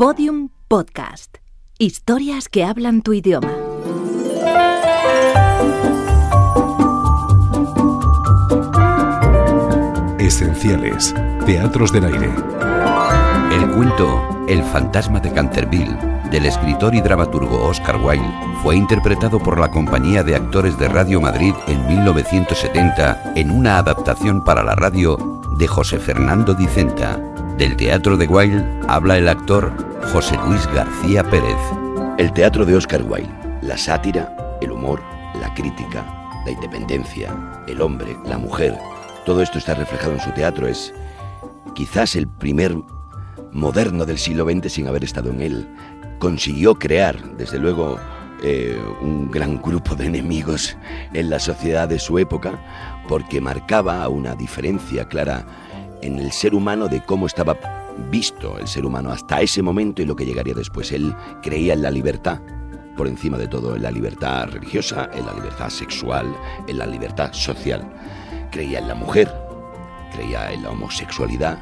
Podium Podcast. Historias que hablan tu idioma. Esenciales. Teatros del aire. El cuento El fantasma de Canterville del escritor y dramaturgo Oscar Wilde fue interpretado por la Compañía de Actores de Radio Madrid en 1970 en una adaptación para la radio de José Fernando Dicenta. Del teatro de Wilde habla el actor José Luis García Pérez. El teatro de Oscar Wilde, la sátira, el humor, la crítica, la independencia, el hombre, la mujer, todo esto está reflejado en su teatro. Es quizás el primer moderno del siglo XX sin haber estado en él. Consiguió crear, desde luego, eh, un gran grupo de enemigos en la sociedad de su época, porque marcaba una diferencia clara en el ser humano de cómo estaba visto el ser humano hasta ese momento y lo que llegaría después. Él creía en la libertad, por encima de todo, en la libertad religiosa, en la libertad sexual, en la libertad social. Creía en la mujer, creía en la homosexualidad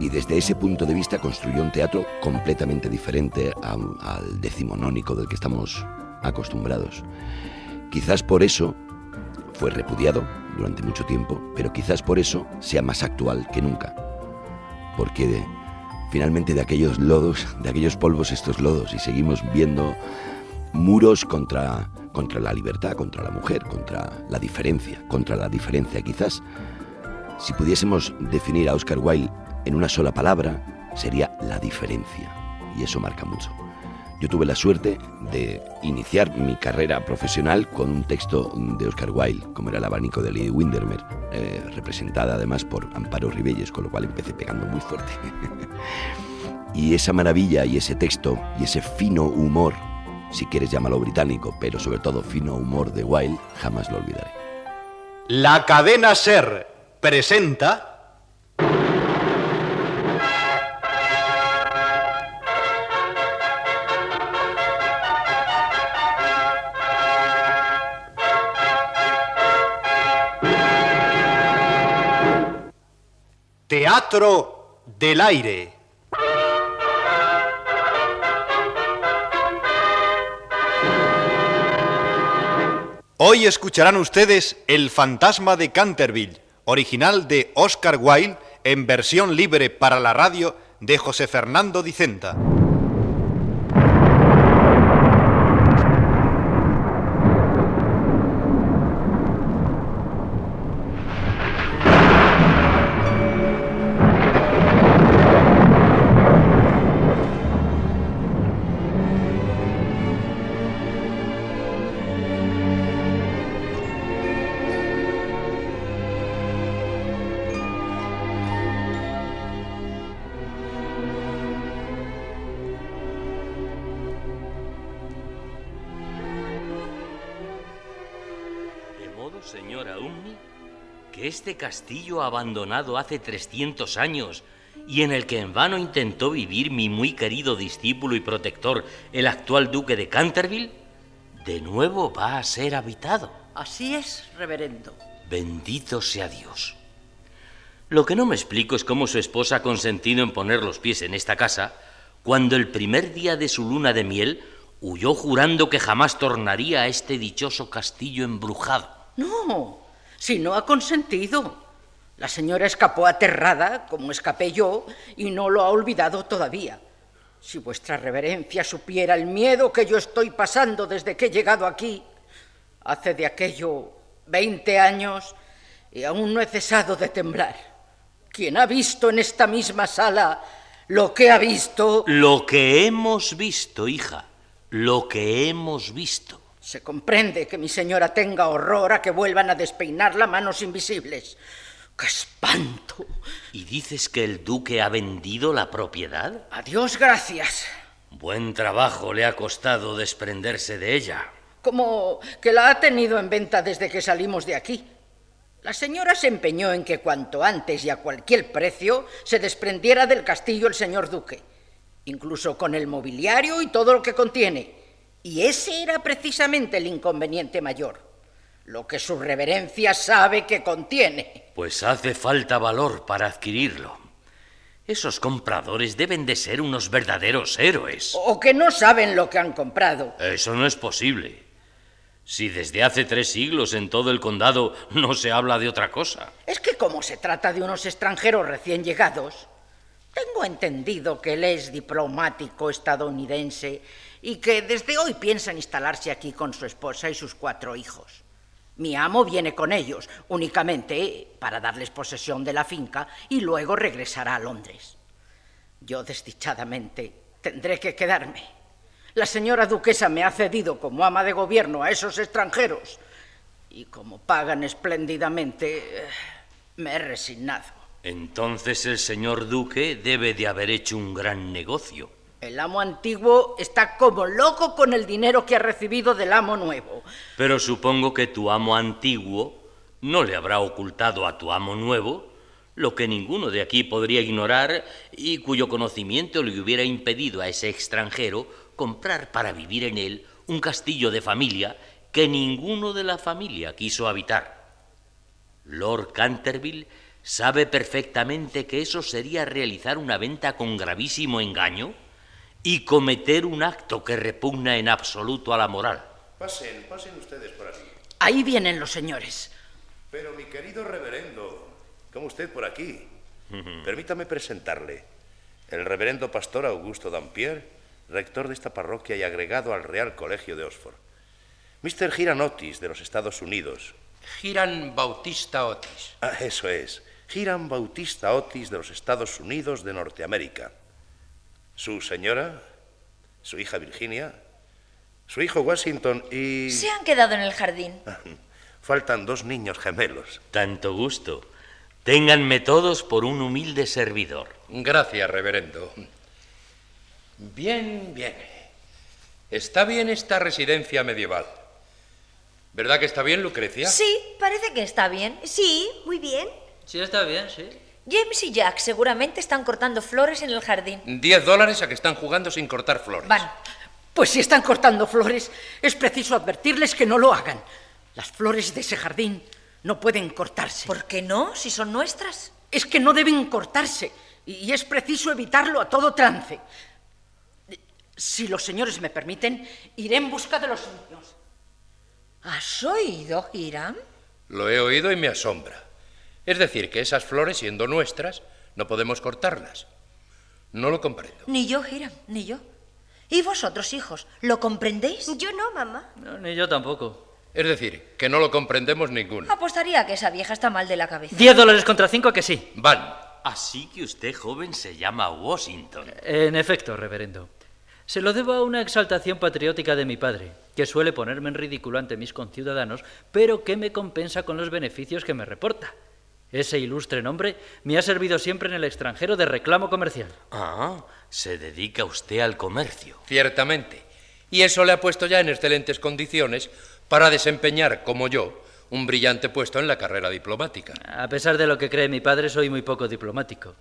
y desde ese punto de vista construyó un teatro completamente diferente al decimonónico del que estamos acostumbrados. Quizás por eso fue repudiado durante mucho tiempo, pero quizás por eso sea más actual que nunca. Porque finalmente de aquellos lodos, de aquellos polvos, estos lodos, y seguimos viendo muros contra, contra la libertad, contra la mujer, contra la diferencia, contra la diferencia. Quizás, si pudiésemos definir a Oscar Wilde en una sola palabra, sería la diferencia. Y eso marca mucho. Yo tuve la suerte de iniciar mi carrera profesional con un texto de Oscar Wilde, como era el abanico de Lady Windermere, eh, representada además por Amparo Ribelles, con lo cual empecé pegando muy fuerte. y esa maravilla y ese texto y ese fino humor, si quieres llamarlo británico, pero sobre todo fino humor de Wilde, jamás lo olvidaré. La cadena Ser presenta Teatro del Aire. Hoy escucharán ustedes El fantasma de Canterville, original de Oscar Wilde, en versión libre para la radio de José Fernando Dicenta. Este castillo abandonado hace 300 años y en el que en vano intentó vivir mi muy querido discípulo y protector, el actual duque de Canterville, de nuevo va a ser habitado. Así es, reverendo. Bendito sea Dios. Lo que no me explico es cómo su esposa ha consentido en poner los pies en esta casa cuando el primer día de su luna de miel huyó jurando que jamás tornaría a este dichoso castillo embrujado. No, si no ha consentido. La señora escapó aterrada, como escapé yo, y no lo ha olvidado todavía. Si vuestra reverencia supiera el miedo que yo estoy pasando desde que he llegado aquí, hace de aquello veinte años, y aún no he cesado de temblar. ¿Quién ha visto en esta misma sala lo que ha visto? Lo que hemos visto, hija, lo que hemos visto. Se comprende que mi señora tenga horror a que vuelvan a despeinarla manos invisibles. ¡Qué espanto! ¿Y dices que el duque ha vendido la propiedad? Adiós, gracias. Buen trabajo le ha costado desprenderse de ella. Como que la ha tenido en venta desde que salimos de aquí. La señora se empeñó en que cuanto antes y a cualquier precio se desprendiera del castillo el señor duque, incluso con el mobiliario y todo lo que contiene. Y ese era precisamente el inconveniente mayor, lo que su reverencia sabe que contiene. Pues hace falta valor para adquirirlo. Esos compradores deben de ser unos verdaderos héroes. O que no saben lo que han comprado. Eso no es posible. Si desde hace tres siglos en todo el condado no se habla de otra cosa. Es que como se trata de unos extranjeros recién llegados, tengo entendido que él es diplomático estadounidense y que desde hoy piensa instalarse aquí con su esposa y sus cuatro hijos. Mi amo viene con ellos únicamente para darles posesión de la finca y luego regresará a Londres. Yo desdichadamente tendré que quedarme. La señora duquesa me ha cedido como ama de gobierno a esos extranjeros y como pagan espléndidamente, eh, me he resignado. Entonces el señor duque debe de haber hecho un gran negocio. El amo antiguo está como loco con el dinero que ha recibido del amo nuevo. Pero supongo que tu amo antiguo no le habrá ocultado a tu amo nuevo lo que ninguno de aquí podría ignorar y cuyo conocimiento le hubiera impedido a ese extranjero comprar para vivir en él un castillo de familia que ninguno de la familia quiso habitar. Lord Canterville sabe perfectamente que eso sería realizar una venta con gravísimo engaño y cometer un acto que repugna en absoluto a la moral. Pasen, pasen ustedes por aquí. Ahí vienen los señores. Pero mi querido reverendo, ¿cómo usted por aquí? Permítame presentarle. El reverendo pastor Augusto Dampier, rector de esta parroquia y agregado al Real Colegio de Oxford. Mr. Hiram Otis, de los Estados Unidos. Hiram Bautista Otis. Ah, eso es. Hiram Bautista Otis, de los Estados Unidos de Norteamérica. Su señora, su hija Virginia, su hijo Washington y... Se han quedado en el jardín. Faltan dos niños gemelos. Tanto gusto. Ténganme todos por un humilde servidor. Gracias, reverendo. Bien, bien. Está bien esta residencia medieval. ¿Verdad que está bien, Lucrecia? Sí, parece que está bien. Sí, muy bien. Sí, está bien, sí. James y Jack seguramente están cortando flores en el jardín. Diez dólares a que están jugando sin cortar flores. Van. Pues si están cortando flores, es preciso advertirles que no lo hagan. Las flores de ese jardín no pueden cortarse. ¿Por qué no? Si son nuestras. Es que no deben cortarse y es preciso evitarlo a todo trance. Si los señores me permiten, iré en busca de los niños. ¿Has oído, Hiram? Lo he oído y me asombra. Es decir, que esas flores, siendo nuestras, no podemos cortarlas. No lo comprendo. Ni yo, Hiram, ni yo. ¿Y vosotros, hijos, lo comprendéis? Yo no, mamá. No, ni yo tampoco. Es decir, que no lo comprendemos ninguno. Apostaría que esa vieja está mal de la cabeza. Diez dólares contra cinco que sí. Van. Así que usted, joven, se llama Washington. En efecto, reverendo. Se lo debo a una exaltación patriótica de mi padre, que suele ponerme en ridículo ante mis conciudadanos, pero que me compensa con los beneficios que me reporta. Ese ilustre nombre me ha servido siempre en el extranjero de reclamo comercial. Ah, se dedica usted al comercio. Ciertamente. Y eso le ha puesto ya en excelentes condiciones para desempeñar, como yo, un brillante puesto en la carrera diplomática. A pesar de lo que cree mi padre, soy muy poco diplomático.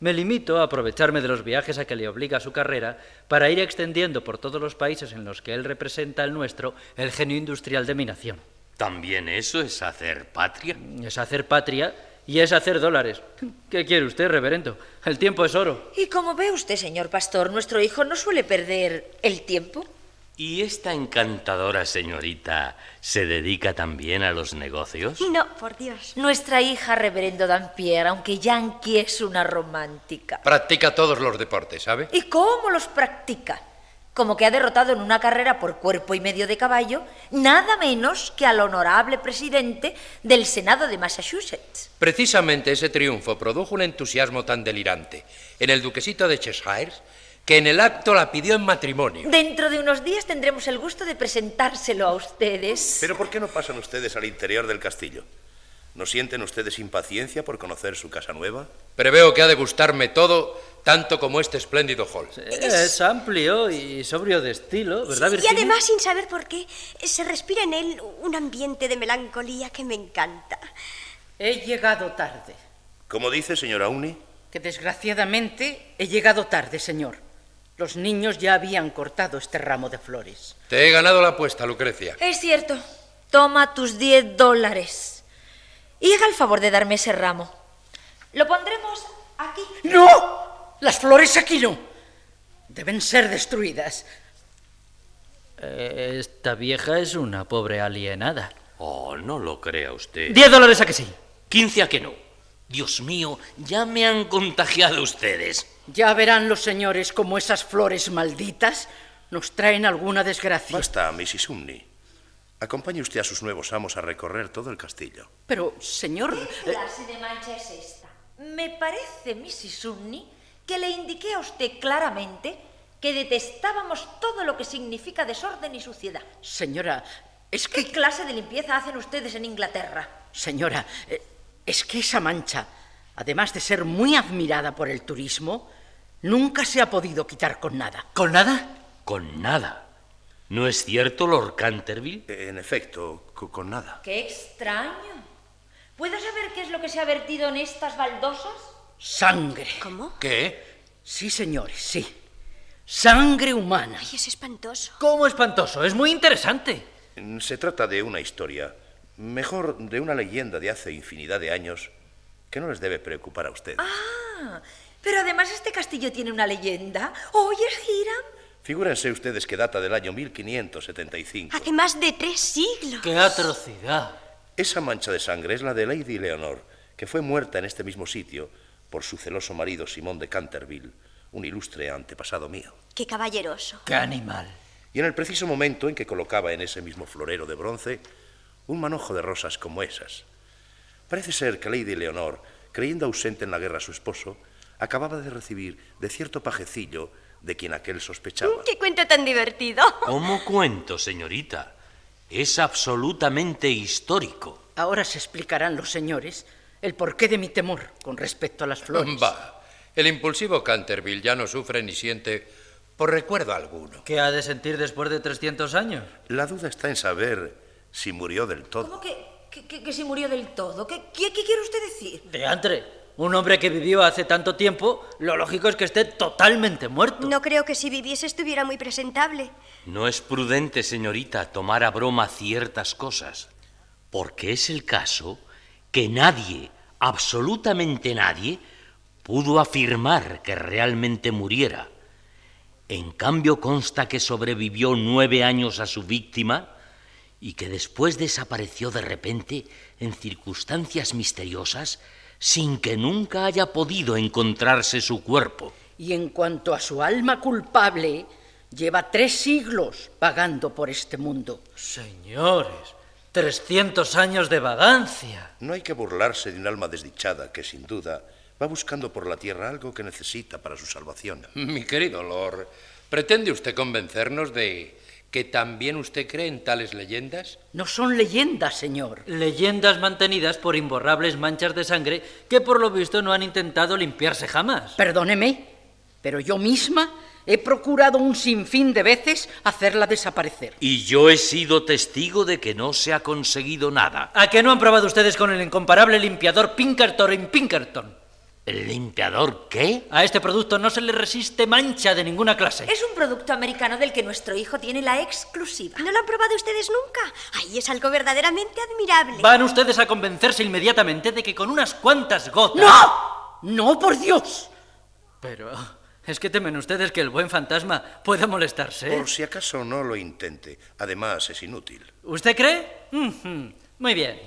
Me limito a aprovecharme de los viajes a que le obliga su carrera para ir extendiendo por todos los países en los que él representa el nuestro el genio industrial de mi nación. ¿También eso es hacer patria? Es hacer patria y es hacer dólares. ¿Qué quiere usted, reverendo? El tiempo es oro. Y como ve usted, señor pastor, nuestro hijo no suele perder el tiempo. ¿Y esta encantadora señorita se dedica también a los negocios? No, por Dios. Nuestra hija, reverendo Dampier, aunque Yankee es una romántica. Practica todos los deportes, ¿sabe? ¿Y cómo los practica? Como que ha derrotado en una carrera por cuerpo y medio de caballo nada menos que al honorable presidente del Senado de Massachusetts. Precisamente ese triunfo produjo un entusiasmo tan delirante en el duquesito de Cheshire que en el acto la pidió en matrimonio. Dentro de unos días tendremos el gusto de presentárselo a ustedes. Pero ¿por qué no pasan ustedes al interior del castillo? ¿No sienten ustedes impaciencia por conocer su casa nueva? Preveo que ha de gustarme todo, tanto como este espléndido hall. Es, amplio y sobrio de estilo, ¿verdad, Sí, y además, sin saber por qué, se respira en él un ambiente de melancolía que me encanta. He llegado tarde. ¿Cómo dice, señora Uni? Que desgraciadamente he llegado tarde, señor. Los niños ya habían cortado este ramo de flores. Te he ganado la apuesta, Lucrecia. Es cierto. Toma tus 10 dólares. Y haga el favor de darme ese ramo. Lo pondremos aquí. ¡No! Las flores aquí no. Deben ser destruidas. Eh, esta vieja es una pobre alienada. Oh, no lo crea usted. Diez dólares a que sí. Quince a que no. Dios mío, ya me han contagiado ustedes. Ya verán los señores cómo esas flores malditas nos traen alguna desgracia. Basta, Mrs. Umney. Acompañe usted a sus nuevos amos a recorrer todo el castillo. Pero, señor... ¿Qué clase de mancha es esta? Me parece, Mrs. Sumney, que le indiqué a usted claramente que detestábamos todo lo que significa desorden y suciedad. Señora, es que... ¿Qué clase de limpieza hacen ustedes en Inglaterra? Señora, eh, es que esa mancha, además de ser muy admirada por el turismo, nunca se ha podido quitar con nada. ¿Con nada? Con nada. ¿No es cierto, Lord Canterville? En efecto, co- con nada. ¡Qué extraño! ¿Puedo saber qué es lo que se ha vertido en estas baldosas? Sangre. ¿Cómo? ¿Qué? Sí, señores, sí. Sangre humana. Ay, es espantoso. ¿Cómo espantoso? Es muy interesante. Se trata de una historia, mejor de una leyenda de hace infinidad de años, que no les debe preocupar a ustedes. Ah, pero además este castillo tiene una leyenda. ¿Oyes, Hiram? Figúrense ustedes que data del año 1575. Hace más de tres siglos. ¡Qué atrocidad! Esa mancha de sangre es la de Lady Leonor, que fue muerta en este mismo sitio por su celoso marido Simón de Canterville, un ilustre antepasado mío. Qué caballeroso. ¡Qué animal! Y en el preciso momento en que colocaba en ese mismo florero de bronce un manojo de rosas como esas. Parece ser que Lady Leonor, creyendo ausente en la guerra a su esposo, acababa de recibir de cierto pajecillo de quien aquel sospechaba. Qué cuento tan divertido. ¿Cómo cuento, señorita? Es absolutamente histórico. Ahora se explicarán los señores el porqué de mi temor con respecto a las flores. Va. El impulsivo Canterville ya no sufre ni siente por recuerdo alguno. ¿Qué ha de sentir después de 300 años? La duda está en saber si murió del todo. ¿Cómo que, que, que- que se murió del todo? ¿Qué, qué, qué quiere usted decir? Deantre, un hombre que vivió hace tanto tiempo, lo lógico es que esté totalmente muerto. No creo que si viviese estuviera muy presentable. No es prudente, señorita, tomar a broma ciertas cosas, porque es el caso que nadie, absolutamente nadie, pudo afirmar que realmente muriera. En cambio consta que sobrevivió nueve años a su víctima y que después desapareció de repente en circunstancias misteriosas sin que nunca haya podido encontrarse su cuerpo. Y en cuanto a su alma culpable, lleva tres siglos vagando por este mundo. Señores, 300 años de vagancia. No hay que burlarse de un alma desdichada que, sin duda, va buscando por la tierra algo que necesita para su salvación. Mi querido Lord, ¿pretende usted convencernos de que también usted cree en tales leyendas? No son leyendas, señor. Leyendas mantenidas por imborrables manchas de sangre que por lo visto no han intentado limpiarse jamás. Perdóneme, pero yo misma he procurado un sinfín de veces hacerla desaparecer. Y yo he sido testigo de que no se ha conseguido nada. ¿A qué no han probado ustedes con el incomparable limpiador Pinkerton en Pinkerton? ¿El limpiador qué? A este producto no se le resiste mancha de ninguna clase. Es un producto americano del que nuestro hijo tiene la exclusiva. ¿No lo han probado ustedes nunca? Ay, es algo verdaderamente admirable. Van ustedes a convencerse inmediatamente de que con unas cuantas gotas... ¡No! ¡No, por Dios! Pero es que temen ustedes que el buen fantasma pueda molestarse. Por si acaso no lo intente. Además, es inútil. ¿Usted cree? Muy bien.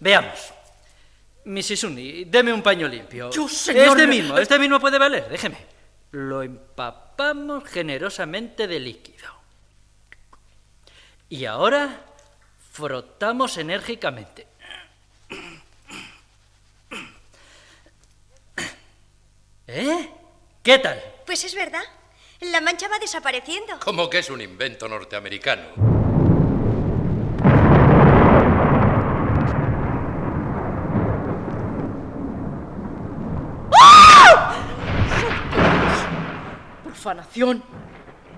Veamos. Mrs. Uni, deme un paño limpio. Yo, señor, Este mismo, este mismo puede valer, déjeme. Lo empapamos generosamente de líquido. Y ahora frotamos enérgicamente. ¿Eh? ¿Qué tal? Pues es verdad. La mancha va desapareciendo. Como que es un invento norteamericano. Profanación.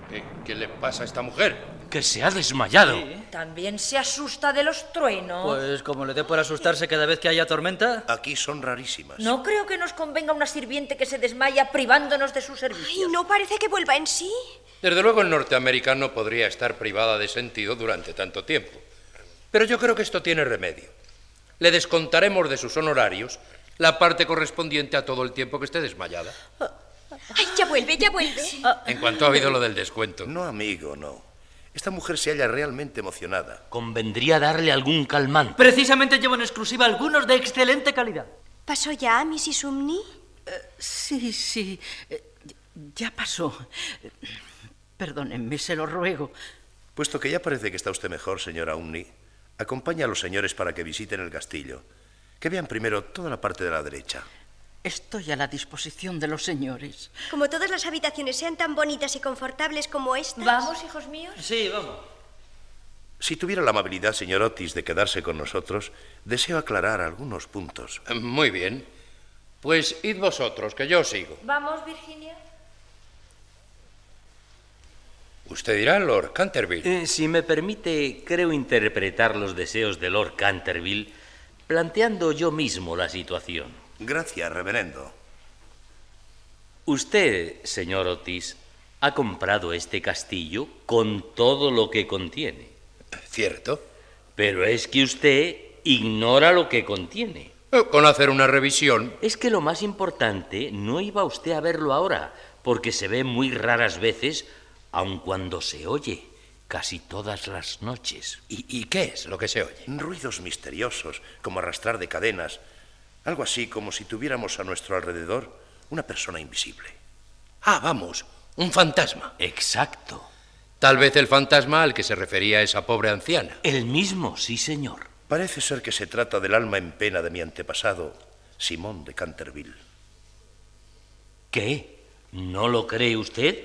¿Qué, qué le pasa a esta mujer? Que se ha desmayado. También se asusta de los truenos. Pues como le dé por asustarse cada vez que haya tormenta. Aquí son rarísimas. No creo que nos convenga una sirviente que se desmaya privándonos de su Ay, servicio. no parece que vuelva en sí. Desde luego el norteamericano podría estar privada de sentido durante tanto tiempo. Pero yo creo que esto tiene remedio. Le descontaremos de sus honorarios la parte correspondiente a todo el tiempo que esté desmayada. Ay, ya vuelve, ya vuelve. En cuanto ha habido lo del descuento. No, amigo, no. Esta mujer se halla realmente emocionada. Convendría darle algún calmante. Precisamente llevo en exclusiva algunos de excelente calidad. ¿Pasó ya, Mrs. Umney? Sí, sí. eh, Ya pasó. Perdónenme, se lo ruego. Puesto que ya parece que está usted mejor, señora Umni, acompaña a los señores para que visiten el castillo. Que vean primero toda la parte de la derecha. Estoy a la disposición de los señores. Como todas las habitaciones sean tan bonitas y confortables como esta. Vamos, hijos míos. Sí, vamos. Si tuviera la amabilidad, señor Otis, de quedarse con nosotros, deseo aclarar algunos puntos. Muy bien. Pues id vosotros, que yo sigo. Vamos, Virginia. Usted dirá, Lord Canterville. Eh, si me permite, creo interpretar los deseos de Lord Canterville planteando yo mismo la situación. Gracias, reverendo. Usted, señor Otis, ha comprado este castillo con todo lo que contiene. Cierto. Pero es que usted ignora lo que contiene. Eh, Con hacer una revisión. Es que lo más importante no iba usted a verlo ahora, porque se ve muy raras veces, aun cuando se oye, casi todas las noches. ¿Y, y qué es lo que se oye? Ruidos misteriosos, como arrastrar de cadenas. Algo así como si tuviéramos a nuestro alrededor una persona invisible. Ah, vamos, un fantasma. Exacto. Tal vez el fantasma al que se refería esa pobre anciana. El mismo, sí, señor. Parece ser que se trata del alma en pena de mi antepasado, Simón de Canterville. ¿Qué? ¿No lo cree usted?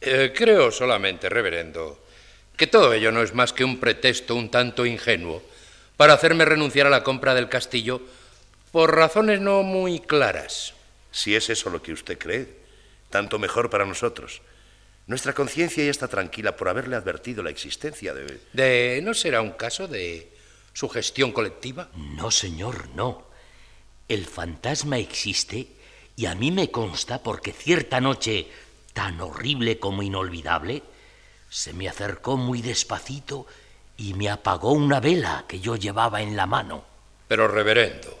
Eh, creo solamente, reverendo, que todo ello no es más que un pretexto un tanto ingenuo para hacerme renunciar a la compra del castillo por razones no muy claras. Si es eso lo que usted cree, tanto mejor para nosotros. Nuestra conciencia ya está tranquila por haberle advertido la existencia de... ¿De no será un caso de sugestión colectiva? No, señor, no. El fantasma existe y a mí me consta porque cierta noche, tan horrible como inolvidable, se me acercó muy despacito y me apagó una vela que yo llevaba en la mano. Pero, reverendo,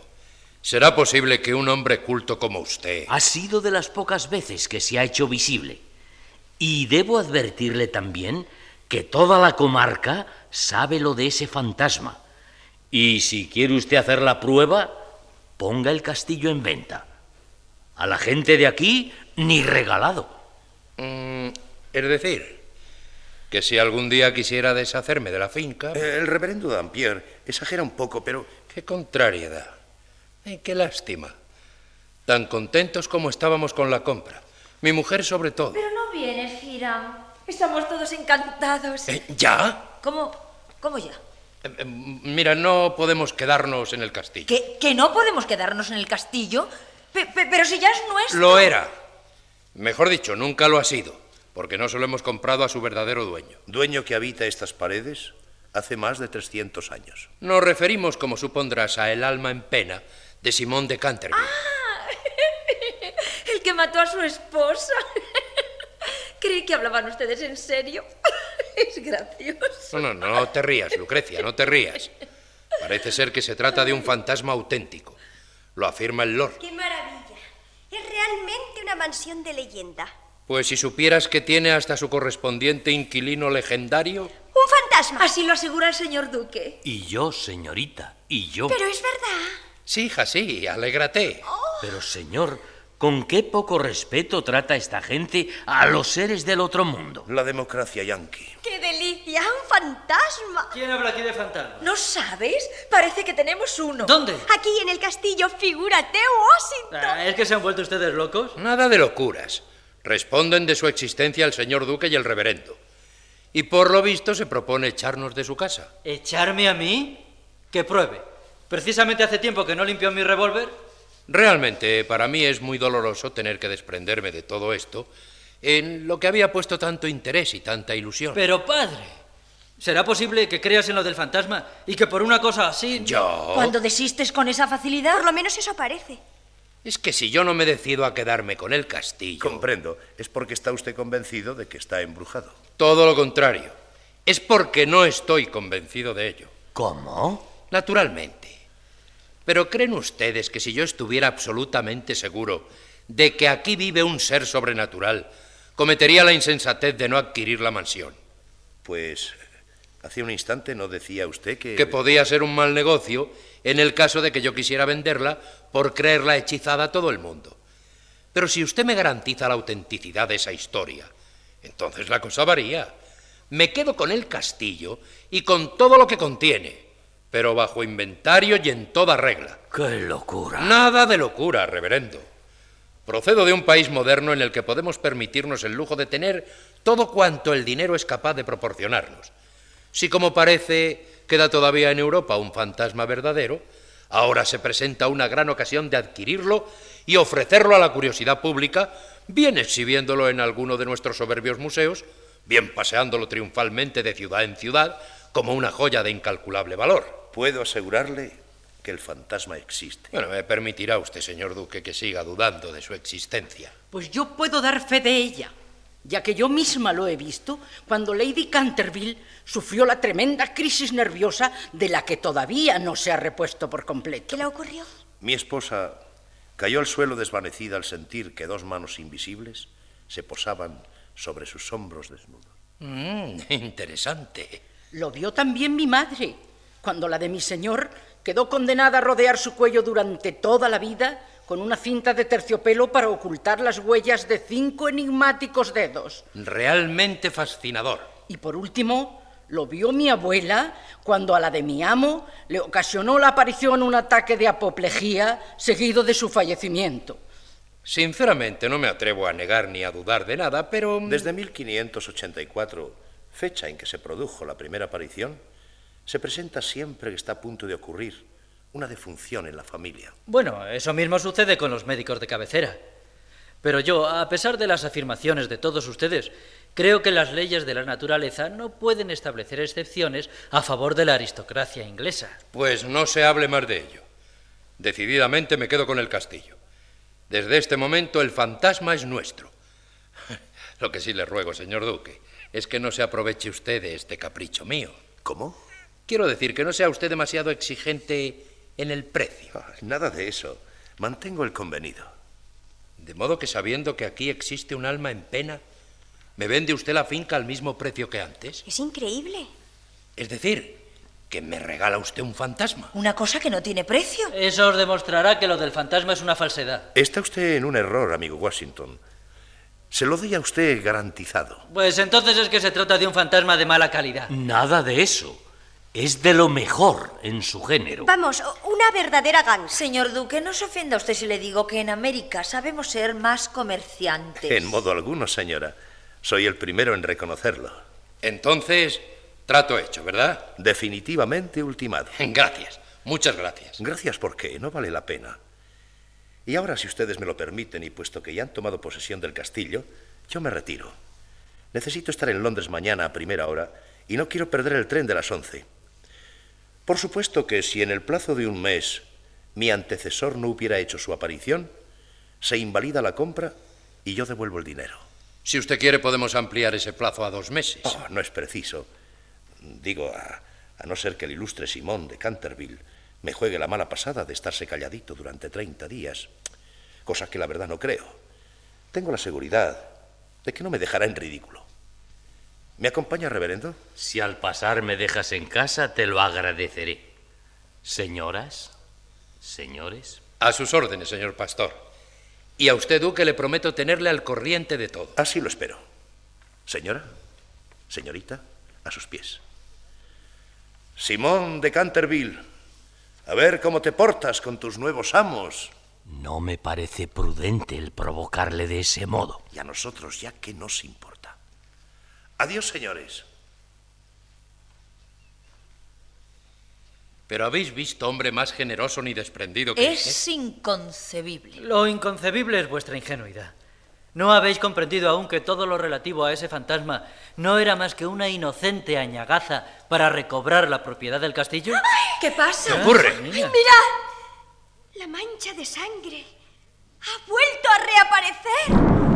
¿será posible que un hombre culto como usted... Ha sido de las pocas veces que se ha hecho visible. Y debo advertirle también que toda la comarca sabe lo de ese fantasma. Y si quiere usted hacer la prueba, ponga el castillo en venta. A la gente de aquí, ni regalado. Mm, es decir, que si algún día quisiera deshacerme de la finca... El reverendo Dampier exagera un poco, pero... Qué contrariedad. Ay, qué lástima. Tan contentos como estábamos con la compra. Mi mujer sobre todo. Pero no vienes, Hiram. Estamos todos encantados. Eh, ¿Ya? ¿Cómo? ¿Cómo ya? Eh, eh, Mira, no podemos quedarnos en el castillo. ¿Que, que no podemos quedarnos en el castillo? Pe- pe- pero si ya es nuestro. Lo era. Mejor dicho, nunca lo ha sido, porque no se lo hemos comprado a su verdadero dueño. Dueño que habita estas paredes hace más de 300 años. Nos referimos, como supondrás, a El alma en pena de Simón de Canterville. El que mató a su esposa. Creí que hablaban ustedes en serio. Es gracioso. No, no, no te rías, Lucrecia, no te rías. Parece ser que se trata de un fantasma auténtico. Lo afirma el Lord. ¡Qué maravilla! Es realmente una mansión de leyenda. Pues si supieras que tiene hasta su correspondiente inquilino legendario. ¡Un fantasma! Así lo asegura el señor Duque. Y yo, señorita, y yo. Pero es verdad. Sí, hija, sí, alégrate. Pero, señor, ¿con qué poco respeto trata esta gente a los seres del otro mundo? La democracia yanqui. ¡Qué delicia! ¡Un fantasma! ¿Quién habla aquí de fantasma? ¿No sabes? Parece que tenemos uno. ¿Dónde? Aquí en el castillo, figúrate, Washington. Ah, ¿Es que se han vuelto ustedes locos? Nada de locuras. Responden de su existencia el señor duque y el reverendo. Y por lo visto se propone echarnos de su casa. ¿Echarme a mí? Que pruebe. Precisamente hace tiempo que no limpio mi revólver. Realmente para mí es muy doloroso tener que desprenderme de todo esto en lo que había puesto tanto interés y tanta ilusión. Pero padre, ¿será posible que creas en lo del fantasma y que por una cosa así... ¿Yo? Cuando desistes con esa facilidad. Por lo menos eso parece. Es que si yo no me decido a quedarme con el castillo... Comprendo. Es porque está usted convencido de que está embrujado. Todo lo contrario. Es porque no estoy convencido de ello. ¿Cómo? Naturalmente. Pero ¿creen ustedes que si yo estuviera absolutamente seguro de que aquí vive un ser sobrenatural, cometería la insensatez de no adquirir la mansión. Pues hace un instante no decía usted que... Que podía ser un mal negocio en el caso de que yo quisiera venderla por creerla hechizada a todo el mundo. Pero si usted me garantiza la autenticidad de esa historia, entonces la cosa varía. Me quedo con el castillo y con todo lo que contiene, pero bajo inventario y en toda regla. ¡Qué locura! Nada de locura, reverendo. Procedo de un país moderno en el que podemos permitirnos el lujo de tener todo cuanto el dinero es capaz de proporcionarnos. Si como parece queda todavía en Europa un fantasma verdadero, ahora se presenta una gran ocasión de adquirirlo y ofrecerlo a la curiosidad pública, bien exhibiéndolo en alguno de nuestros soberbios museos, bien paseándolo triunfalmente de ciudad en ciudad como una joya de incalculable valor. Puedo asegurarle que el fantasma existe. Bueno, me permitirá usted, señor duque, que siga dudando de su existencia. Pues yo puedo dar fe de ella, ya que yo misma lo he visto cuando Lady Canterville sufrió la tremenda crisis nerviosa de la que todavía no se ha repuesto por completo. ¿Qué le ocurrió? Mi esposa cayó al suelo desvanecida al sentir que dos manos invisibles se posaban sobre sus hombros desnudos. Mm, interesante. Lo vio también mi madre, cuando la de mi señor quedó condenada a rodear su cuello durante toda la vida con una cinta de terciopelo para ocultar las huellas de cinco enigmáticos dedos. Realmente fascinador. Y por último, lo vio mi abuela cuando a la de mi amo le ocasionó la aparición un ataque de apoplejía seguido de su fallecimiento. Sinceramente no me atrevo a negar ni a dudar de nada, pero... Desde 1584, fecha en que se produjo la primera aparición, se presenta siempre que está a punto de ocurrir una defunción en la familia. Bueno, eso mismo sucede con los médicos de cabecera. Pero yo, a pesar de las afirmaciones de todos ustedes, creo que las leyes de la naturaleza no pueden establecer excepciones a favor de la aristocracia inglesa. Pues no se hable más de ello. Decididamente me quedo con el castillo. Desde este momento el fantasma es nuestro. Lo que sí le ruego, señor duque, es que no se aproveche usted de este capricho mío. ¿Cómo? Quiero decir que no sea usted demasiado exigente en el precio. Ah, nada de eso. Mantengo el convenido. De modo que sabiendo que aquí existe un alma en pena, ¿me vende usted la finca al mismo precio que antes? Es increíble. Es decir, que me regala usted un fantasma. Una cosa que no tiene precio. Eso os demostrará que lo del fantasma es una falsedad. Está usted en un error, amigo Washington. Se lo doy a usted garantizado. Pues entonces es que se trata de un fantasma de mala calidad. Nada de eso. Es de lo mejor en su género. Vamos, una verdadera ganga. Señor Duque, no se ofenda usted si le digo que en América sabemos ser más comerciantes. En modo alguno, señora. Soy el primero en reconocerlo. Entonces, trato hecho, ¿verdad? Definitivamente ultimado. Gracias. Muchas gracias. Gracias porque no vale la pena. Y ahora, si ustedes me lo permiten, y puesto que ya han tomado posesión del castillo, yo me retiro. Necesito estar en Londres mañana a primera hora y no quiero perder el tren de las once. Por supuesto que si en el plazo de un mes mi antecesor no hubiera hecho su aparición, se invalida la compra y yo devuelvo el dinero. Si usted quiere, podemos ampliar ese plazo a dos meses. Oh, no es preciso. Digo, a, a, no ser que el ilustre Simón de Canterville me juegue la mala pasada de estarse calladito durante 30 días, cosa que la verdad no creo. Tengo la seguridad de que no me dejará en ridículo. ¿Me acompaña, reverendo? Si al pasar me dejas en casa, te lo agradeceré. Señoras, señores. A sus órdenes, señor pastor. Y a usted, duque, le prometo tenerle al corriente de todo. Así lo espero. Señora, señorita, a sus pies. Simón de Canterville, a ver cómo te portas con tus nuevos amos. No me parece prudente el provocarle de ese modo. Y a nosotros ya que nos importa. Adiós, señores. Pero habéis visto hombre más generoso ni desprendido que Es usted? inconcebible. Lo inconcebible es vuestra ingenuidad. ¿No habéis comprendido aún que todo lo relativo a ese fantasma no era más que una inocente añagaza para recobrar la propiedad del castillo? ¿Qué pasa? ¿Qué ocurre? ¡Ay, mirad! La mancha de sangre ha vuelto a reaparecer.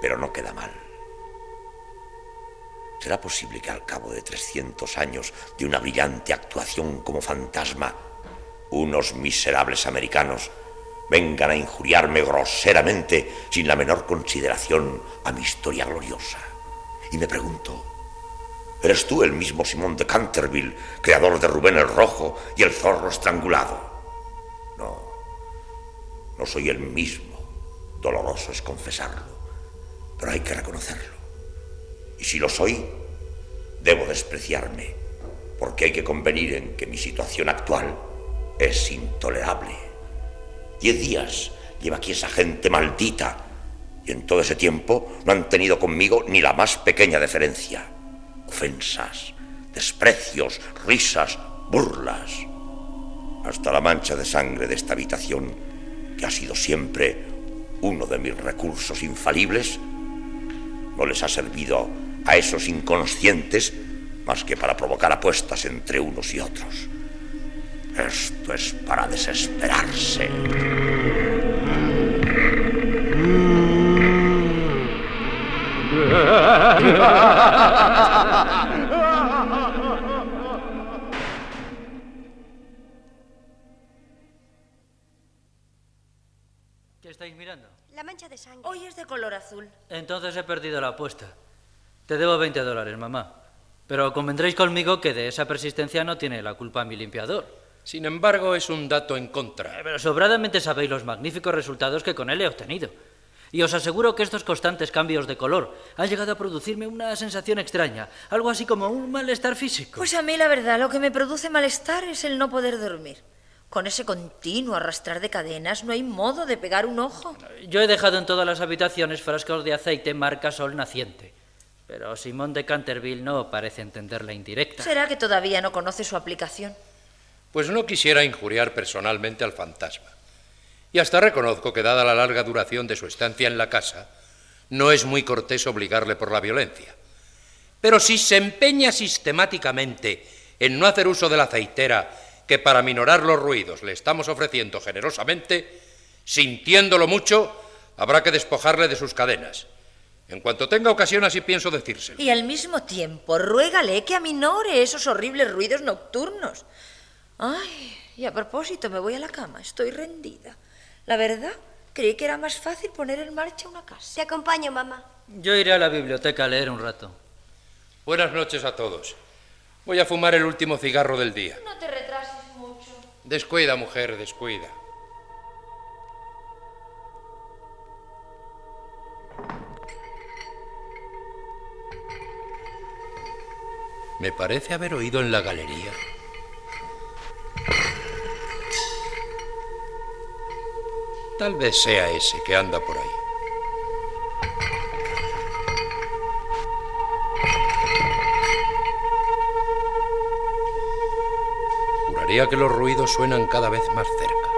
Pero no queda mal. ¿Será posible que al cabo de 300 años de una brillante actuación como fantasma, unos miserables americanos vengan a injuriarme groseramente sin la menor consideración a mi historia gloriosa? Y me pregunto, ¿eres tú el mismo Simón de Canterville, creador de Rubén el Rojo y el Zorro Estrangulado? No, no soy el mismo. Doloroso es confesarlo, pero hay que reconocerlo. Y si lo soy, debo despreciarme, porque hay que convenir en que mi situación actual es intolerable. Diez días lleva aquí esa gente maldita, y en todo ese tiempo no han tenido conmigo ni la más pequeña deferencia. Ofensas, desprecios, risas, burlas. Hasta la mancha de sangre de esta habitación, que ha sido siempre uno de mis recursos infalibles, no les ha servido a esos inconscientes más que para provocar apuestas entre unos y otros. Esto es para desesperarse. ¿Qué estáis mirando? La mancha de sangre. Hoy es de color azul. Entonces he perdido la apuesta. Te debo 20 dólares, mamá. Pero convendréis conmigo que de esa persistencia no tiene la culpa mi limpiador. Sin embargo, es un dato en contra. Eh, Pero sobradamente sabéis los magníficos resultados que con él he obtenido. Y os aseguro que estos constantes cambios de color han llegado a producirme una sensación extraña, algo así como un malestar físico. Pues a mí la verdad lo que me produce malestar es el no poder dormir. Con ese continuo arrastrar de cadenas no hay modo de pegar un ojo. Yo he dejado en todas las habitaciones frascos de aceite marca sol naciente. Pero Simón de Canterville no parece entender la indirecta. ¿Será que todavía no conoce su aplicación? Pues no quisiera injuriar personalmente al fantasma. Y hasta reconozco que, dada la larga duración de su estancia en la casa, no es muy cortés obligarle por la violencia. Pero si se empeña sistemáticamente en no hacer uso de la aceitera que para minorar los ruidos le estamos ofreciendo generosamente, sintiéndolo mucho, habrá que despojarle de sus cadenas. En cuanto tenga ocasión, así pienso decírselo. Y al mismo tiempo, ruégale que aminore esos horribles ruidos nocturnos. Ay, y a propósito, me voy a la cama, estoy rendida. La verdad, creí que era más fácil poner en marcha una casa. Te acompaño, mamá. Yo iré a la biblioteca a leer un rato. Buenas noches a todos. Voy a fumar el último cigarro del día. No te retrases. Descuida, mujer, descuida. Me parece haber oído en la galería. Tal vez sea ese que anda por ahí. Que los ruidos suenan cada vez más cerca.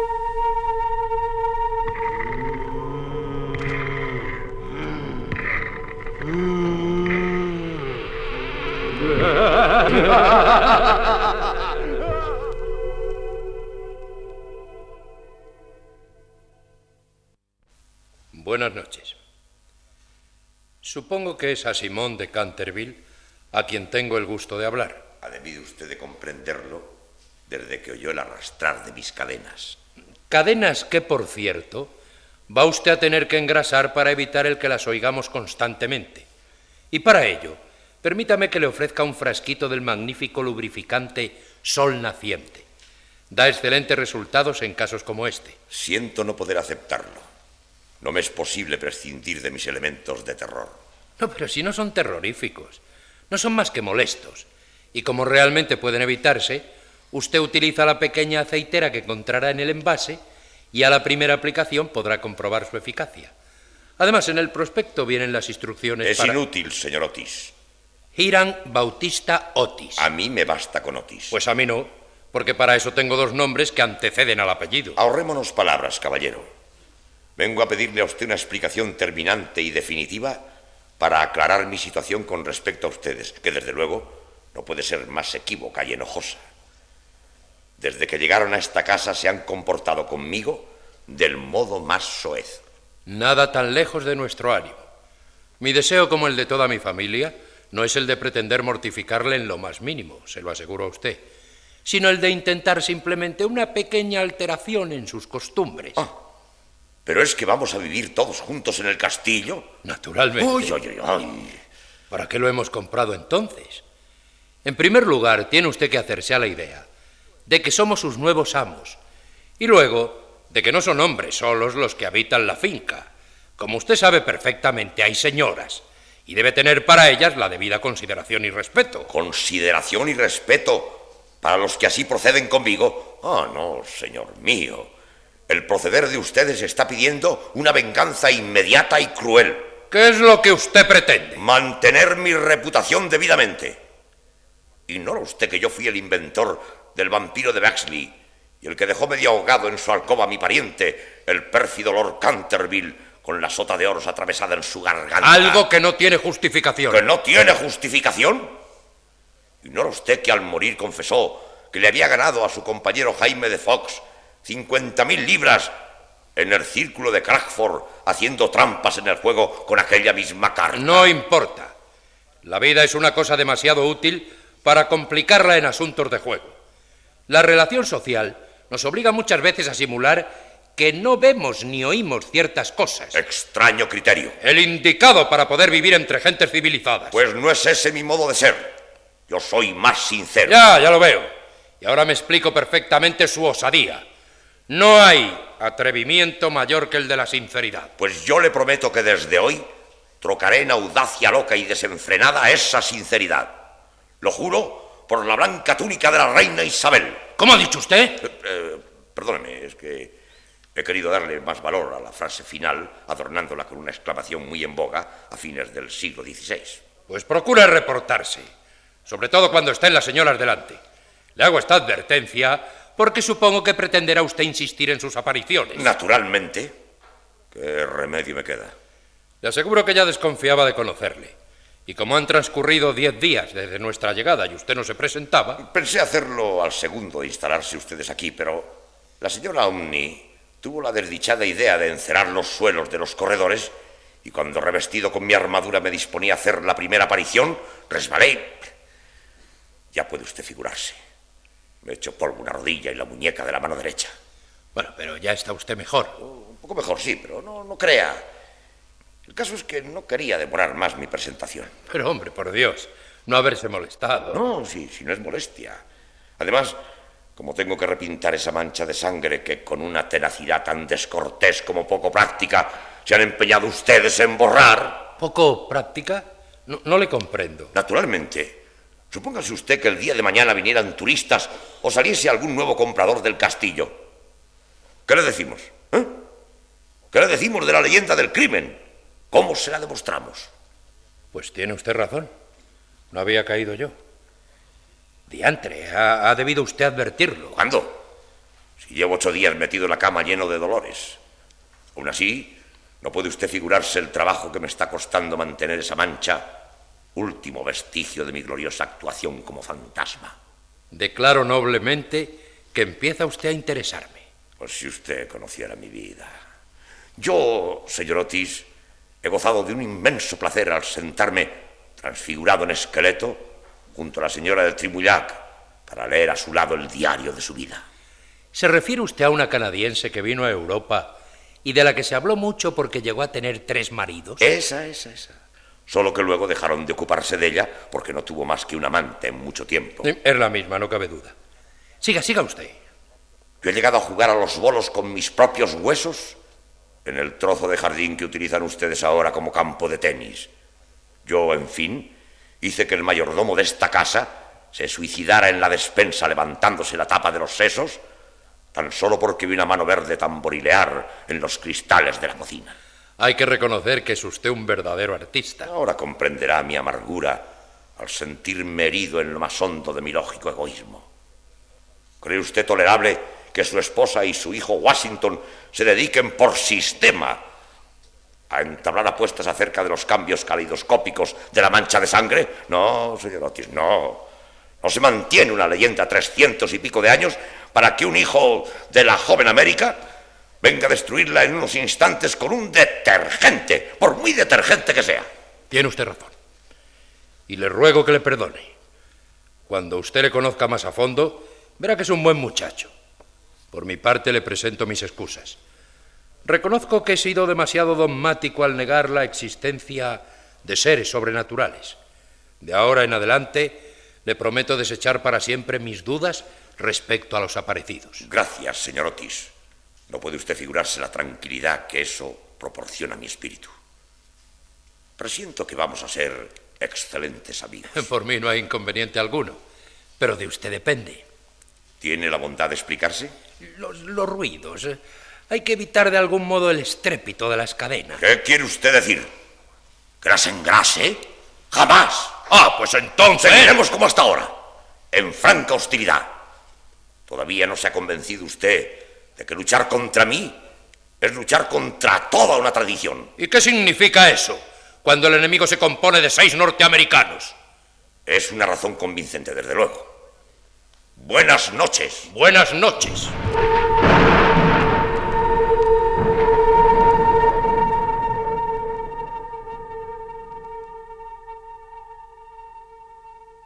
Buenas noches. Supongo que es a Simón de Canterville a quien tengo el gusto de hablar. Ha debido usted de comprenderlo desde que oyó el arrastrar de mis cadenas. Cadenas que, por cierto, va usted a tener que engrasar para evitar el que las oigamos constantemente. Y para ello, permítame que le ofrezca un frasquito del magnífico lubrificante Sol Naciente. Da excelentes resultados en casos como este. Siento no poder aceptarlo. No me es posible prescindir de mis elementos de terror. No, pero si no son terroríficos, no son más que molestos. Y como realmente pueden evitarse, usted utiliza la pequeña aceitera que encontrará en el envase y a la primera aplicación podrá comprobar su eficacia. Además, en el prospecto vienen las instrucciones Es para... inútil, señor Otis. Hiram Bautista Otis. A mí me basta con Otis. Pues a mí no, porque para eso tengo dos nombres que anteceden al apellido. Ahorrémonos palabras, caballero. Vengo a pedirle a usted una explicación terminante y definitiva para aclarar mi situación con respecto a ustedes, que desde luego no puede ser más equívoca y enojosa. Desde que llegaron a esta casa se han comportado conmigo del modo más soez. Nada tan lejos de nuestro ánimo. Mi deseo, como el de toda mi familia, no es el de pretender mortificarle en lo más mínimo, se lo aseguro a usted, sino el de intentar simplemente una pequeña alteración en sus costumbres. Ah, pero es que vamos a vivir todos juntos en el castillo. Naturalmente. Uy, uy, uy. ¿Para qué lo hemos comprado entonces? En primer lugar, tiene usted que hacerse a la idea de que somos sus nuevos amos. Y luego, de que no son hombres solos los que habitan la finca. Como usted sabe perfectamente, hay señoras, y debe tener para ellas la debida consideración y respeto. Consideración y respeto para los que así proceden conmigo. Ah, no, señor mío. El proceder de ustedes está pidiendo una venganza inmediata y cruel. ¿Qué es lo que usted pretende? Mantener mi reputación debidamente. Ignora usted que yo fui el inventor del vampiro de Baxley y el que dejó medio ahogado en su alcoba a mi pariente, el pérfido Lord Canterville, con la sota de oros atravesada en su garganta. Algo que no tiene justificación. ¿Que no tiene justificación? Ignora usted que al morir confesó que le había ganado a su compañero Jaime de Fox 50.000 libras en el círculo de Crackford haciendo trampas en el juego con aquella misma carta. No importa. La vida es una cosa demasiado útil para complicarla en asuntos de juego. La relación social nos obliga muchas veces a simular que no vemos ni oímos ciertas cosas. Extraño criterio. El indicado para poder vivir entre gentes civilizadas. Pues no es ese mi modo de ser. Yo soy más sincero. Ya, ya lo veo. Y ahora me explico perfectamente su osadía. No hay atrevimiento mayor que el de la sinceridad. Pues yo le prometo que desde hoy trocaré en audacia loca y desenfrenada esa sinceridad. Lo juro por la blanca túnica de la reina Isabel. ¿Cómo ha dicho usted? Eh, eh, perdóneme, es que he querido darle más valor a la frase final, adornándola con una exclamación muy en boga a fines del siglo XVI. Pues procure reportarse, sobre todo cuando estén las señoras delante. Le hago esta advertencia porque supongo que pretenderá usted insistir en sus apariciones. Naturalmente. ¿Qué remedio me queda? Le aseguro que ya desconfiaba de conocerle. Y como han transcurrido diez días desde nuestra llegada y usted no se presentaba... Pensé hacerlo al segundo de instalarse ustedes aquí, pero la señora Omni tuvo la desdichada idea de encerar los suelos de los corredores y cuando revestido con mi armadura me disponía a hacer la primera aparición, resbalé. Ya puede usted figurarse. Me he hecho polvo una rodilla y la muñeca de la mano derecha. Bueno, pero ya está usted mejor. Un poco mejor, sí, pero no, no crea. El caso es que no quería demorar más mi presentación. Pero, hombre, por Dios, no haberse molestado. No, sí, si no es molestia. Además, como tengo que repintar esa mancha de sangre que con una tenacidad tan descortés como poco práctica se han empeñado ustedes en borrar. ¿Poco práctica? No, no le comprendo. Naturalmente. Supóngase usted que el día de mañana vinieran turistas o saliese algún nuevo comprador del castillo. ¿Qué le decimos? ¿Eh? ¿Qué le decimos de la leyenda del crimen? ¿Cómo se la demostramos? Pues tiene usted razón. No había caído yo. Diantre, ha, ha debido usted advertirlo. ¿Cuándo? Si llevo ocho días metido en la cama lleno de dolores. Aún así, no puede usted figurarse el trabajo que me está costando mantener esa mancha, último vestigio de mi gloriosa actuación como fantasma. Declaro noblemente que empieza usted a interesarme. Pues si usted conociera mi vida. Yo, señor Otis, he gozado de un inmenso placer al sentarme, transfigurado en esqueleto, junto a la señora del Trimullac, para leer a su lado el diario de su vida. ¿Se refiere usted a una canadiense que vino a Europa y de la que se habló mucho porque llegó a tener tres maridos? Esa, esa, esa. Solo que luego dejaron de ocuparse de ella porque no tuvo más que un amante en mucho tiempo. Es la misma, no cabe duda. Siga, siga usted. Yo he llegado a jugar a los bolos con mis propios huesos en el trozo de jardín que utilizan ustedes ahora como campo de tenis. Yo, en fin, hice que el mayordomo de esta casa se suicidara en la despensa levantándose la tapa de los sesos, tan solo porque vi una mano verde tamborilear en los cristales de la cocina. Hay que reconocer que es usted un verdadero artista. Ahora comprenderá mi amargura al sentirme herido en lo más hondo de mi lógico egoísmo. ¿Cree usted tolerable que su esposa y su hijo Washington se dediquen por sistema a entablar apuestas acerca de los cambios caleidoscópicos de la mancha de sangre? No, señor Otis, no. No se mantiene una leyenda trescientos y pico de años para que un hijo de la joven América venga a destruirla en unos instantes con un detergente, por muy detergente que sea. Tiene usted razón. Y le ruego que le perdone. Cuando usted le conozca más a fondo, verá que es un buen muchacho. Por mi parte le presento mis excusas. Reconozco que he sido demasiado dogmático al negar la existencia de seres sobrenaturales. De ahora en adelante le prometo desechar para siempre mis dudas respecto a los aparecidos. Gracias, señor Otis. No puede usted figurarse la tranquilidad que eso proporciona a mi espíritu. Presiento que vamos a ser excelentes amigos. Por mí no hay inconveniente alguno, pero de usted depende. ¿Tiene la bondad de explicarse? Los, los ruidos. eh. Hay que evitar de algún modo el estrépito de las cadenas. ¿Qué quiere usted decir? ¿Que las engrase? ¡Jamás! Ah, pues entonces... Seguiremos como hasta ahora, en franca hostilidad. Todavía no se ha convencido usted de que luchar contra mí es luchar contra toda una tradición. ¿Y qué significa eso cuando el enemigo se compone de seis norteamericanos? Es una razón convincente, desde luego. Buenas noches. Buenas noches.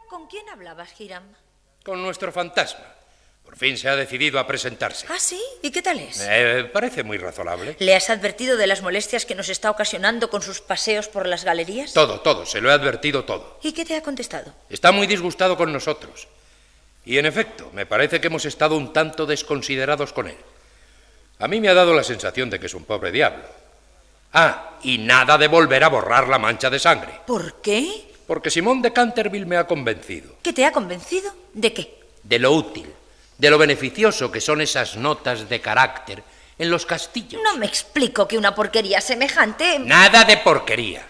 ¿Con quién hablabas, Hiram? Con nuestro fantasma. Por fin se ha decidido a presentarse. ¿Ah, sí? ¿Y qué tal es? Me parece muy razonable. ¿Le has advertido de las molestias que nos está ocasionando con sus paseos por las galerías? Todo, todo, se lo he advertido todo. ¿Y qué te ha contestado? Está muy disgustado con nosotros. Y en efecto, me parece que hemos estado un tanto desconsiderados con él. A mí me ha dado la sensación de que es un pobre diablo. Ah, y nada de volver a borrar la mancha de sangre. ¿Por qué? Porque Simón de Canterville me ha convencido. ¿Qué te ha convencido? ¿De qué? De lo útil, de lo beneficioso que son esas notas de carácter en los castillos. No me explico que una porquería semejante... Nada de porquería.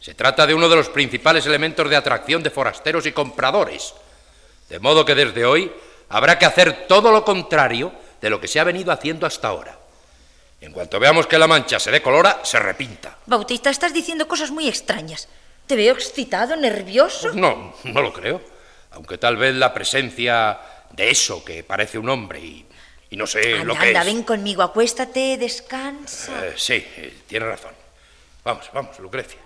Se trata de uno de los principales elementos de atracción de forasteros y compradores. De modo que desde hoy habrá que hacer todo lo contrario de lo que se ha venido haciendo hasta ahora. En cuanto veamos que la mancha se decolora, se repinta. Bautista, estás diciendo cosas muy extrañas. Te veo excitado, nervioso. Pues no, no lo creo. Aunque tal vez la presencia de eso que parece un hombre y, y no sé anda, lo que anda, es. ven conmigo, acuéstate, descansa. Eh, sí, eh, tiene razón. Vamos, vamos, Lucrecia.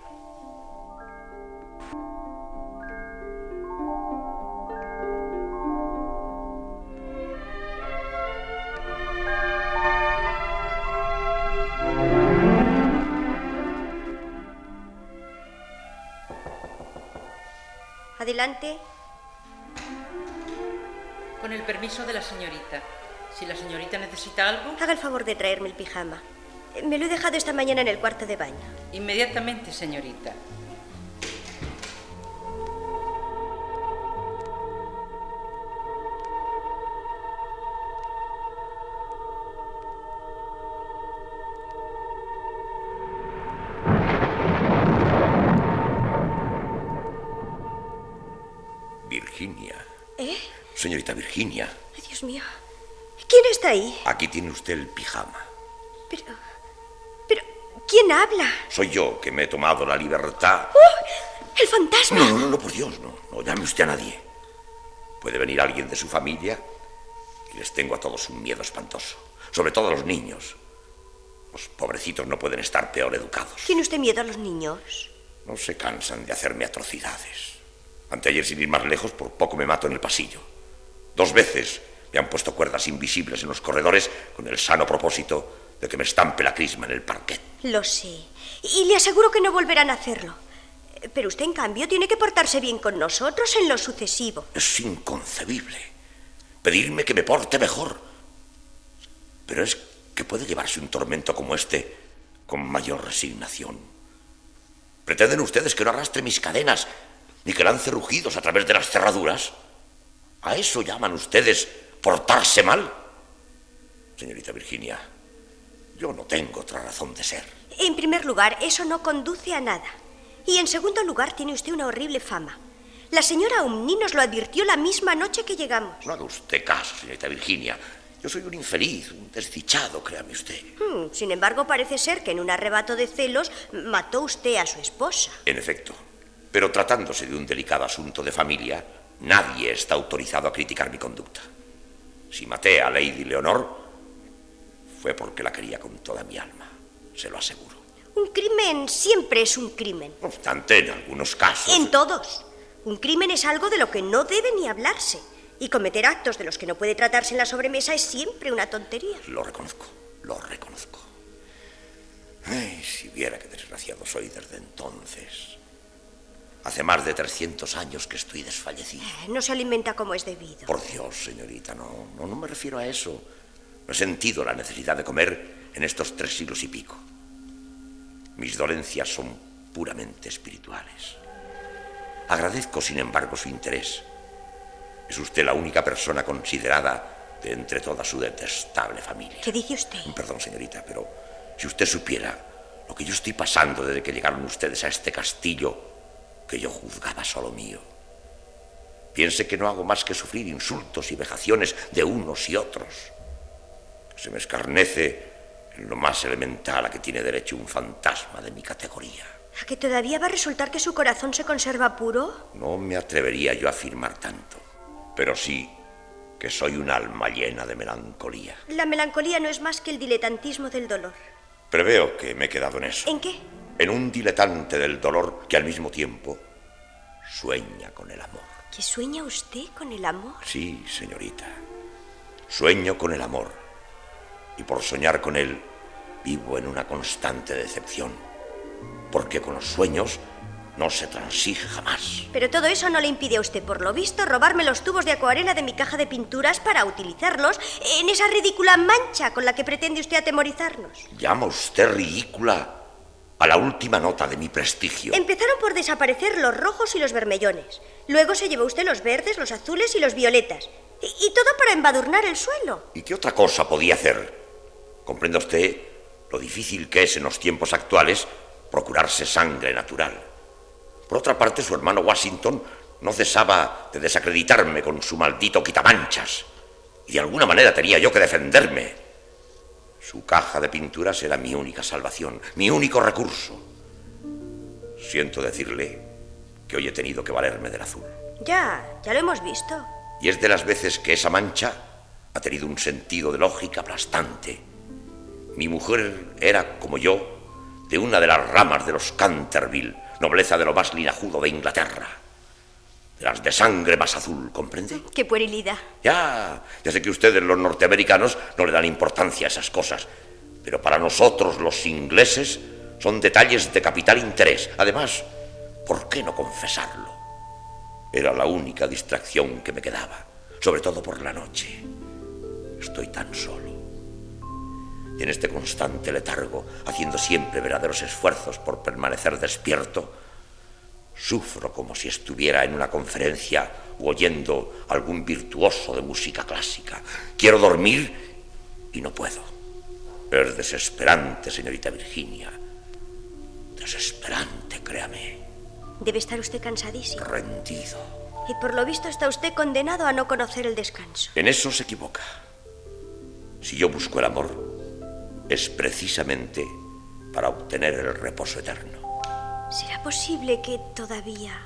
Adelante. Con el permiso de la señorita. Si la señorita necesita algo, Haga el favor de traerme el pijama. Me lo he dejado esta mañana en el cuarto de baño. inmediatamente, señorita. Virginia, Ay, Dios mío. ¿Quién está ahí? aquí tiene usted el pijama. Pero... Pero... ¿Quién habla? Soy yo que me he tomado la libertad. ¡Oh! ¡El fantasma! No, no, no, no, por Dios, no. No llame usted a nadie. Puede venir alguien de su familia y les tengo a todos un miedo espantoso. Sobre todo a los niños. Los pobrecitos no pueden estar peor educados. ¿Tiene usted miedo a los niños? No se cansan de hacerme atrocidades. Anteayer, sin ir más lejos, por poco me mato en el pasillo. Dos veces me han puesto cuerdas invisibles en los corredores con el sano propósito de que me estampe la crisma en el parquet. Lo sé. Y le aseguro que no volverán a hacerlo. Pero usted, en cambio, tiene que portarse bien con nosotros en lo sucesivo. Es inconcebible. Pedirme que me porte mejor. Pero es que puede llevarse un tormento como este con mayor resignación. ¿Pretenden ustedes que no arrastre mis cadenas ni que lance rugidos a través de las cerraduras? ¿A eso llaman ustedes portarse mal? Señorita Virginia, yo no tengo otra razón de ser. En primer lugar, eso no conduce a nada. Y en segundo lugar, tiene usted una horrible fama. La señora Umni nos lo advirtió la misma noche que llegamos. No haga usted caso, señorita Virginia. Yo soy un infeliz, un desdichado, créame usted. Hmm, sin embargo, parece ser que en un arrebato de celos mató usted a su esposa. En efecto. Pero tratándose de un delicado asunto de familia, Nadie está autorizado a criticar mi conducta. Si maté a Lady Leonor, fue porque la quería con toda mi alma, se lo aseguro. Un crimen siempre es un crimen. No obstante, en algunos casos... En todos. Un crimen es algo de lo que no debe ni hablarse. Y cometer actos de los que no puede tratarse en la sobremesa es siempre una tontería. Lo reconozco, lo reconozco. Ay, si viera qué desgraciado soy desde entonces. Hace más de 300 años que estoy desfallecido. Eh, no se alimenta como es debido. Por Dios, señorita, no, no, no me refiero a eso. No he sentido la necesidad de comer en estos tres siglos y pico. Mis dolencias son puramente espirituales. Agradezco, sin embargo, su interés. Es usted la única persona considerada de entre toda su detestable familia. ¿Qué dice usted? Perdón, señorita, pero si usted supiera lo que yo estoy pasando desde que llegaron ustedes a este castillo que yo juzgaba solo mío. Piense que no hago más que sufrir insultos y vejaciones de unos y otros. Se me escarnece en lo más elemental a que tiene derecho un fantasma de mi categoría. ¿A que todavía va a resultar que su corazón se conserva puro? No me atrevería yo a afirmar tanto, pero sí que soy un alma llena de melancolía. La melancolía no es más que el diletantismo del dolor. Preveo que me he quedado en eso. ¿En qué? En un diletante del dolor que al mismo tiempo sueña con el amor. ¿Que sueña usted con el amor? Sí, señorita. Sueño con el amor. Y por soñar con él, vivo en una constante decepción. Porque con los sueños no se transige jamás. Pero todo eso no le impide a usted, por lo visto, robarme los tubos de acuarela de mi caja de pinturas para utilizarlos en esa ridícula mancha con la que pretende usted atemorizarnos. ¿Llama usted ridícula a la última nota de mi prestigio? Empezaron por desaparecer los rojos y los vermellones. Luego se llevó usted los verdes, los azules y los violetas. Y, y todo para embadurnar el suelo. ¿Y qué otra cosa podía hacer? ¿Comprende usted lo difícil que es en los tiempos actuales procurarse sangre natural? Por otra parte, su hermano Washington no cesaba de desacreditarme con su maldito quitamanchas. Y de alguna manera tenía yo que defenderme. Su caja de pinturas era mi única salvación, mi único recurso. Siento decirle que hoy he tenido que valerme del azul. Ya, ya lo hemos visto. Y es de las veces que esa mancha ha tenido un sentido de lógica aplastante. Mi mujer era, como yo, de una de las ramas de los Canterville, nobleza de lo más linajudo de Inglaterra. Las de sangre más azul, ¿comprende? Qué puerilidad. Ya, ya sé que ustedes, los norteamericanos, no le dan importancia a esas cosas. Pero para nosotros, los ingleses, son detalles de capital interés. Además, ¿por qué no confesarlo? Era la única distracción que me quedaba, sobre todo por la noche. Estoy tan solo. Y en este constante letargo, haciendo siempre verdaderos esfuerzos por permanecer despierto, sufro como si estuviera en una conferencia o oyendo algún virtuoso de música clásica. Quiero dormir y no puedo. Es desesperante, señorita Virginia. Desesperante, créame. Debe estar usted cansadísimo. Rendido. Y por lo visto está usted condenado a no conocer el descanso. En eso se equivoca. Si yo busco el amor, es precisamente para obtener el reposo eterno. ¿Será posible que todavía...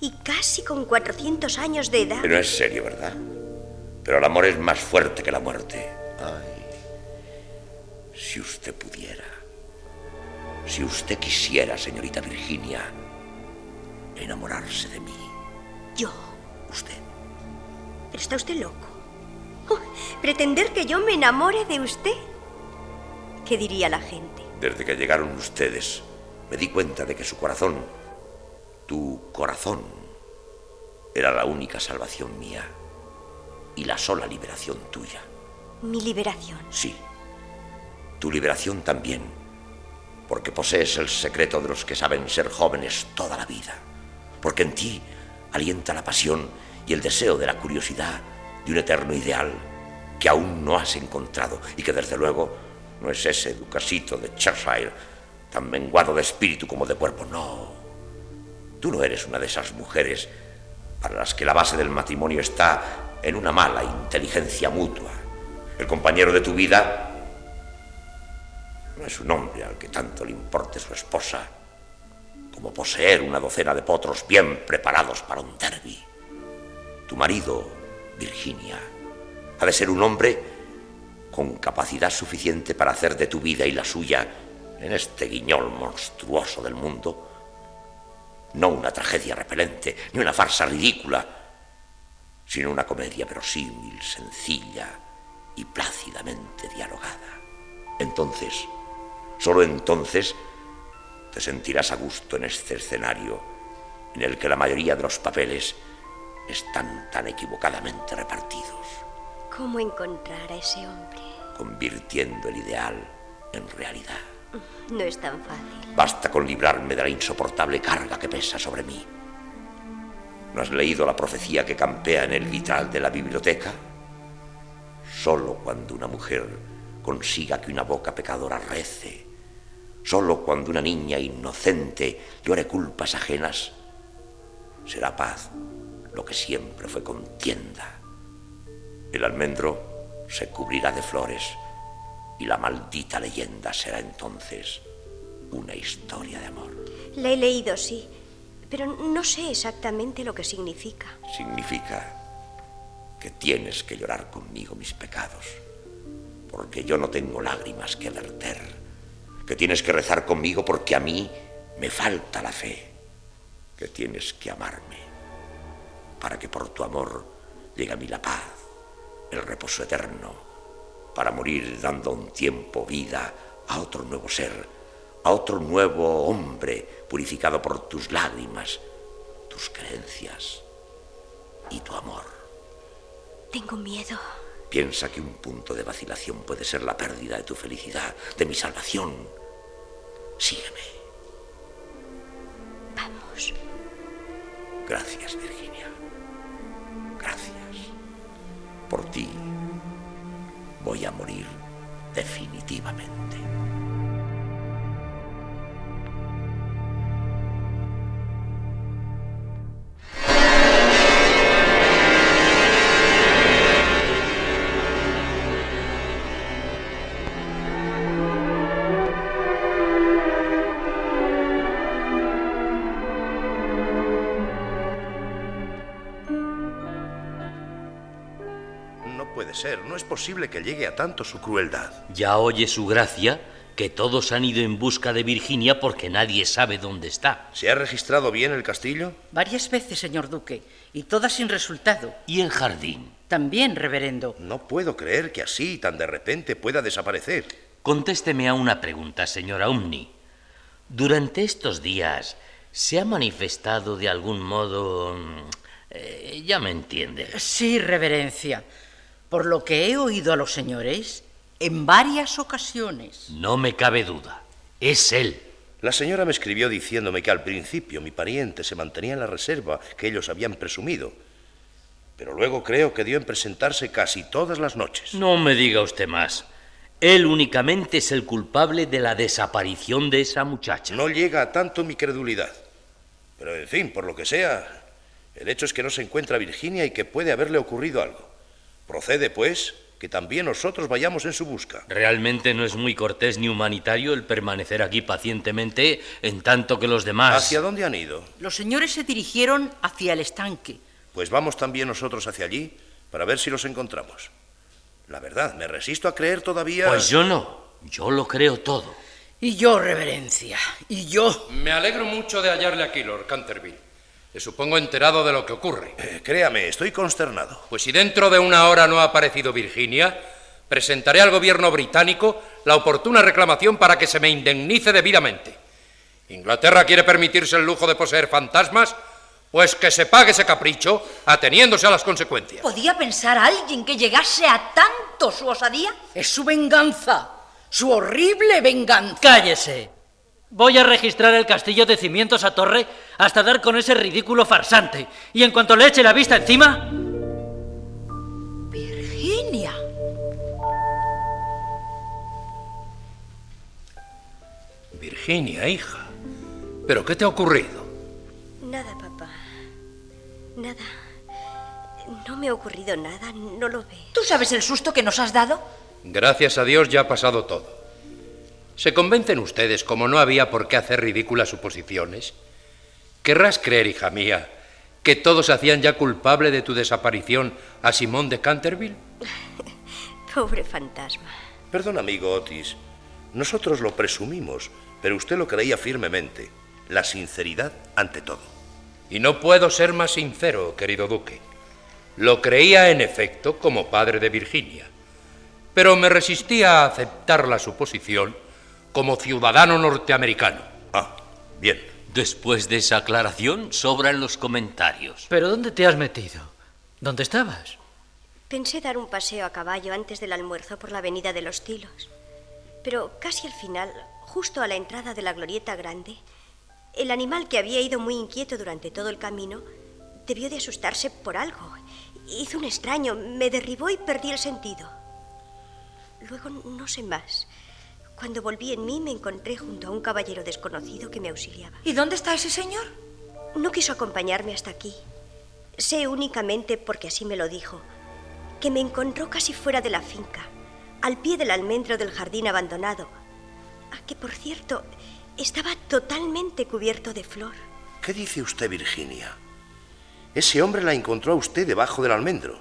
y casi con 400 años de edad... No es serio, ¿verdad? Pero el amor es más fuerte que la muerte. Ay, si usted pudiera, si usted quisiera, señorita Virginia, enamorarse de mí. ¿Yo? Usted. Pero está usted loco. Oh, ¿Pretender que yo me enamore de usted? ¿Qué diría la gente? Desde que llegaron ustedes, me di cuenta de que su corazón, tu corazón, era la única salvación mía y la sola liberación tuya. ¿Mi liberación? Sí, tu liberación también, porque posees el secreto de los que saben ser jóvenes toda la vida, porque en ti alienta la pasión y el deseo de la curiosidad de un eterno ideal que aún no has encontrado y que desde luego no es ese ducasito de Cheshire, tan menguado de espíritu como de cuerpo, no. Tú no eres una de esas mujeres para las que la base del matrimonio está en una mala inteligencia mutua. El compañero de tu vida no es un hombre al que tanto le importe su esposa como poseer una docena de potros bien preparados para un derby. Tu marido, Virginia, ha de ser un hombre con capacidad suficiente para hacer de tu vida y la suya, en este guiñol monstruoso del mundo, no una tragedia repelente, ni una farsa ridícula, sino una comedia verosímil, sencilla y plácidamente dialogada. Entonces, solo entonces, te sentirás a gusto en este escenario en el que la mayoría de los papeles están tan equivocadamente repartidos. ¿Cómo encontrar a ese hombre? Convirtiendo el ideal en realidad. No es tan fácil. Basta con librarme de la insoportable carga que pesa sobre mí. ¿No has leído la profecía que campea en el vitral de la biblioteca? Solo cuando una mujer consiga que una boca pecadora rece, solo cuando una niña inocente llore culpas ajenas, será paz lo que siempre fue contienda. El almendro se cubrirá de flores y la maldita leyenda será entonces una historia de amor. La he leído, sí, pero no sé exactamente lo que significa. Significa que tienes que llorar conmigo mis pecados, porque yo no tengo lágrimas que verter, que tienes que rezar conmigo porque a mí me falta la fe, que tienes que amarme, para que por tu amor llegue a mí la paz, el reposo eterno, para morir dando un tiempo vida a otro nuevo ser, a otro nuevo hombre purificado por tus lágrimas, tus creencias y tu amor. Tengo miedo. Piensa que un punto de vacilación puede ser la pérdida de tu felicidad, de mi salvación. Sígueme. Vamos. Gracias, Virginia. Gracias. Por ti voy a morir definitivamente. No es posible que llegue a tanto su crueldad. Ya oye su gracia que todos han ido en busca de Virginia porque nadie sabe dónde está. ¿Se ha registrado bien el castillo? Varias veces, señor duque, y todas sin resultado. ¿Y el jardín? También, reverendo. No puedo creer que así, tan de repente, pueda desaparecer. Contésteme a una pregunta, señora Umni. Durante estos días, ¿se ha manifestado de algún modo... mm, eh, ya me entiende. Sí, reverencia. Por lo que he oído a los señores, en varias ocasiones. No me cabe duda. Es él. La señora me escribió diciéndome que al principio mi pariente se mantenía en la reserva que ellos habían presumido, pero luego creo que dio en presentarse casi todas las noches. No me diga usted más. Él únicamente es el culpable de la desaparición de esa muchacha. No llega a tanto mi credulidad. Pero en fin, por lo que sea, el hecho es que no se encuentra Virginia y que puede haberle ocurrido algo. Procede, pues, que también nosotros vayamos en su busca. Realmente no es muy cortés ni humanitario el permanecer aquí pacientemente en tanto que los demás... ¿Hacia dónde han ido? Los señores se dirigieron hacia el estanque. Pues vamos también nosotros hacia allí para ver si los encontramos. La verdad, me resisto a creer todavía... Pues yo no. Yo lo creo todo. Y yo, reverencia. Y yo. Me alegro mucho de hallarle aquí, Lord Canterville. Le supongo enterado de lo que ocurre. Eh, créame, estoy consternado. Pues si dentro de una hora no ha aparecido Virginia, presentaré al gobierno británico la oportuna reclamación para que se me indemnice debidamente. ¿Inglaterra quiere permitirse el lujo de poseer fantasmas? Pues que se pague ese capricho ateniéndose a las consecuencias. ¿Podía pensar alguien que llegase a tanto su osadía? Es su venganza. Su horrible venganza. ¡Cállese! Voy a registrar el castillo de cimientos a torre hasta dar con ese ridículo farsante. Y en cuanto le eche la vista encima... Virginia. Virginia, hija. ¿Pero qué te ha ocurrido? Nada, papá. Nada. No me ha ocurrido nada, no lo ve. ¿Tú sabes el susto que nos has dado? Gracias a Dios ya ha pasado todo. ¿Se convencen ustedes, como no había por qué hacer ridículas suposiciones? Querrás creer, hija mía, que todos hacían ya culpable de tu desaparición a Simón de Canterville? Pobre fantasma. Perdón, amigo Otis. Nosotros lo presumimos, pero usted lo creía firmemente. La sinceridad ante todo. Y no puedo ser más sincero, querido duque. Lo creía en efecto como padre de Virginia, pero me resistía a aceptar la suposición como ciudadano norteamericano. Ah, bien. Después de esa aclaración, sobran los comentarios. ¿Pero dónde te has metido? ¿Dónde estabas? Pensé dar un paseo a caballo antes del almuerzo por la avenida de los Tilos. Pero casi al final, justo a la entrada de la glorieta grande, el animal que había ido muy inquieto durante todo el camino debió de asustarse por algo. Hizo un extraño, me derribó y perdí el sentido. Luego no sé más. Cuando volví en mí me encontré junto a un caballero desconocido que me auxiliaba. ¿Y dónde está ese señor? No quiso acompañarme hasta aquí. Sé únicamente, porque así me lo dijo, que me encontró casi fuera de la finca, al pie del almendro del jardín abandonado, a que por cierto estaba totalmente cubierto de flor. ¿Qué dice usted, Virginia? Ese hombre la encontró a usted debajo del almendro.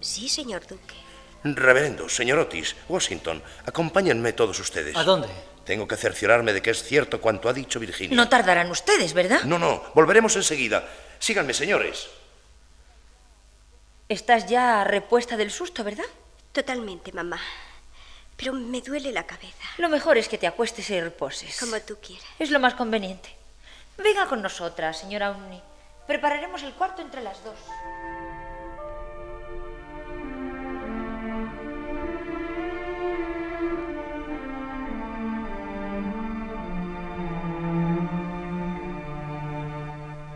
Sí, señor duque. Reverendo, señor Otis, Washington, acompáñenme todos ustedes. ¿A dónde? Tengo que cerciorarme de que es cierto cuanto ha dicho Virginia. No tardarán ustedes, ¿verdad? No, no, volveremos enseguida. Síganme, señores. Estás ya repuesta del susto, ¿verdad? Totalmente, mamá. Pero me duele la cabeza. Lo mejor es que te acuestes y reposes. Como tú quieras. Es lo más conveniente. Venga con nosotras, señora Umni. Prepararemos el cuarto entre las dos.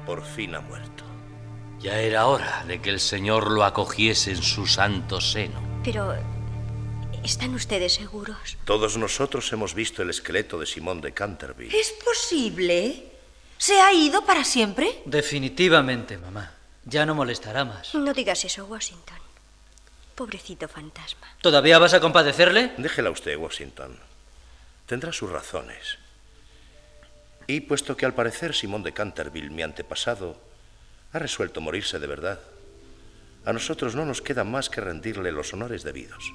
Por fin ha muerto. Ya era hora de que el Señor lo acogiese en su santo seno. Pero... ¿Están ustedes seguros? Todos nosotros hemos visto el esqueleto de Simón de Canterville. ¿Es posible? ¿Se ha ido para siempre? Definitivamente, mamá. Ya no molestará más. No digas eso, Washington. Pobrecito fantasma. ¿Todavía vas a compadecerle? Déjela usted, Washington. Tendrá sus razones. Y puesto que al parecer Simón de Canterville, mi antepasado, ha resuelto morirse de verdad, a nosotros no nos queda más que rendirle los honores debidos.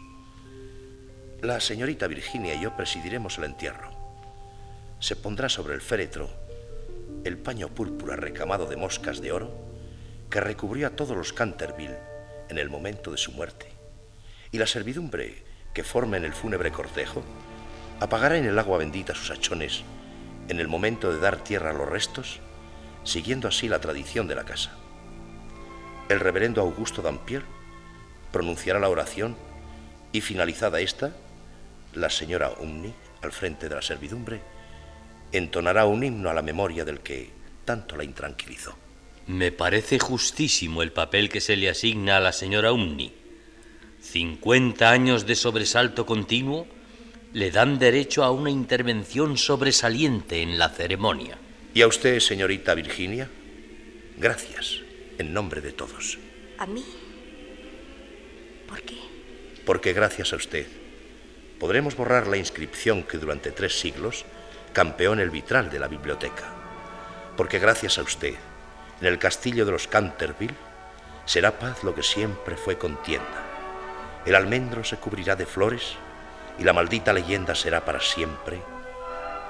La señorita Virginia y yo presidiremos el entierro. Se pondrá sobre el féretro el paño púrpura recamado de moscas de oro que recubrió a todos los Canterville en el momento de su muerte, y la servidumbre que forma en el fúnebre cortejo apagará en el agua bendita sus hachones en el momento de dar tierra a los restos, siguiendo así la tradición de la casa. El reverendo Augusto Dampier pronunciará la oración y finalizada esta, la señora Umni, al frente de la servidumbre, entonará un himno a la memoria del que tanto la intranquilizó. Me parece justísimo el papel que se le asigna a la señora Umni. Cincuenta años de sobresalto continuo le dan derecho a una intervención sobresaliente en la ceremonia. ¿Y a usted, señorita Virginia? Gracias, en nombre de todos. ¿A mí? ¿Por qué? Porque gracias a usted podremos borrar la inscripción que durante tres siglos campeó en el vitral de la biblioteca. Porque gracias a usted, en el castillo de los Canterville, será paz lo que siempre fue contienda. El almendro se cubrirá de flores y la maldita leyenda será para siempre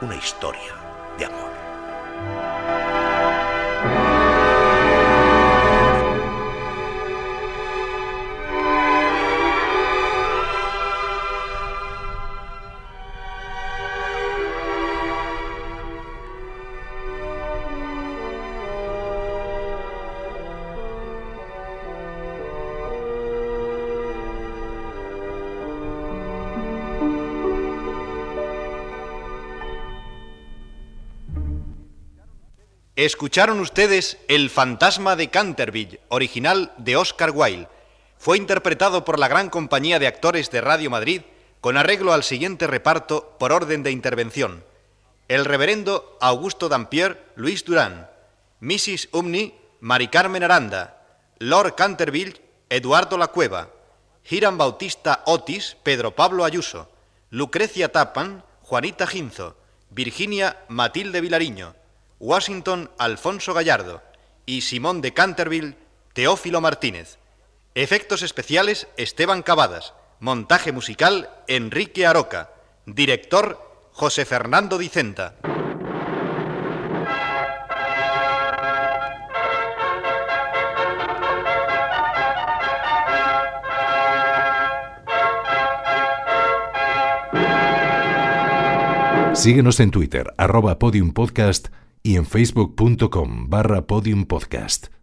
una historia de amor. Escucharon ustedes El fantasma de Canterville, original de Oscar Wilde. Fue interpretado por la gran compañía de actores de Radio Madrid con arreglo al siguiente reparto por orden de intervención. El reverendo Augusto Dampier, Luis Durán. Mrs. Umni, Mari Carmen Aranda. Lord Canterville, Eduardo La Cueva. Hiram Bautista Otis, Pedro Pablo Ayuso. Lucrecia Tapan, Juanita Ginzo. Virginia Matilde Vilariño. Washington Alfonso Gallardo y Simón de Canterville, Teófilo Martínez. Efectos especiales, Esteban Cavadas. Montaje musical, Enrique Aroca. Director, José Fernando Dicenta. Síguenos en Twitter, arroba podiumpodcast y en facebook.com barra podiumpodcast.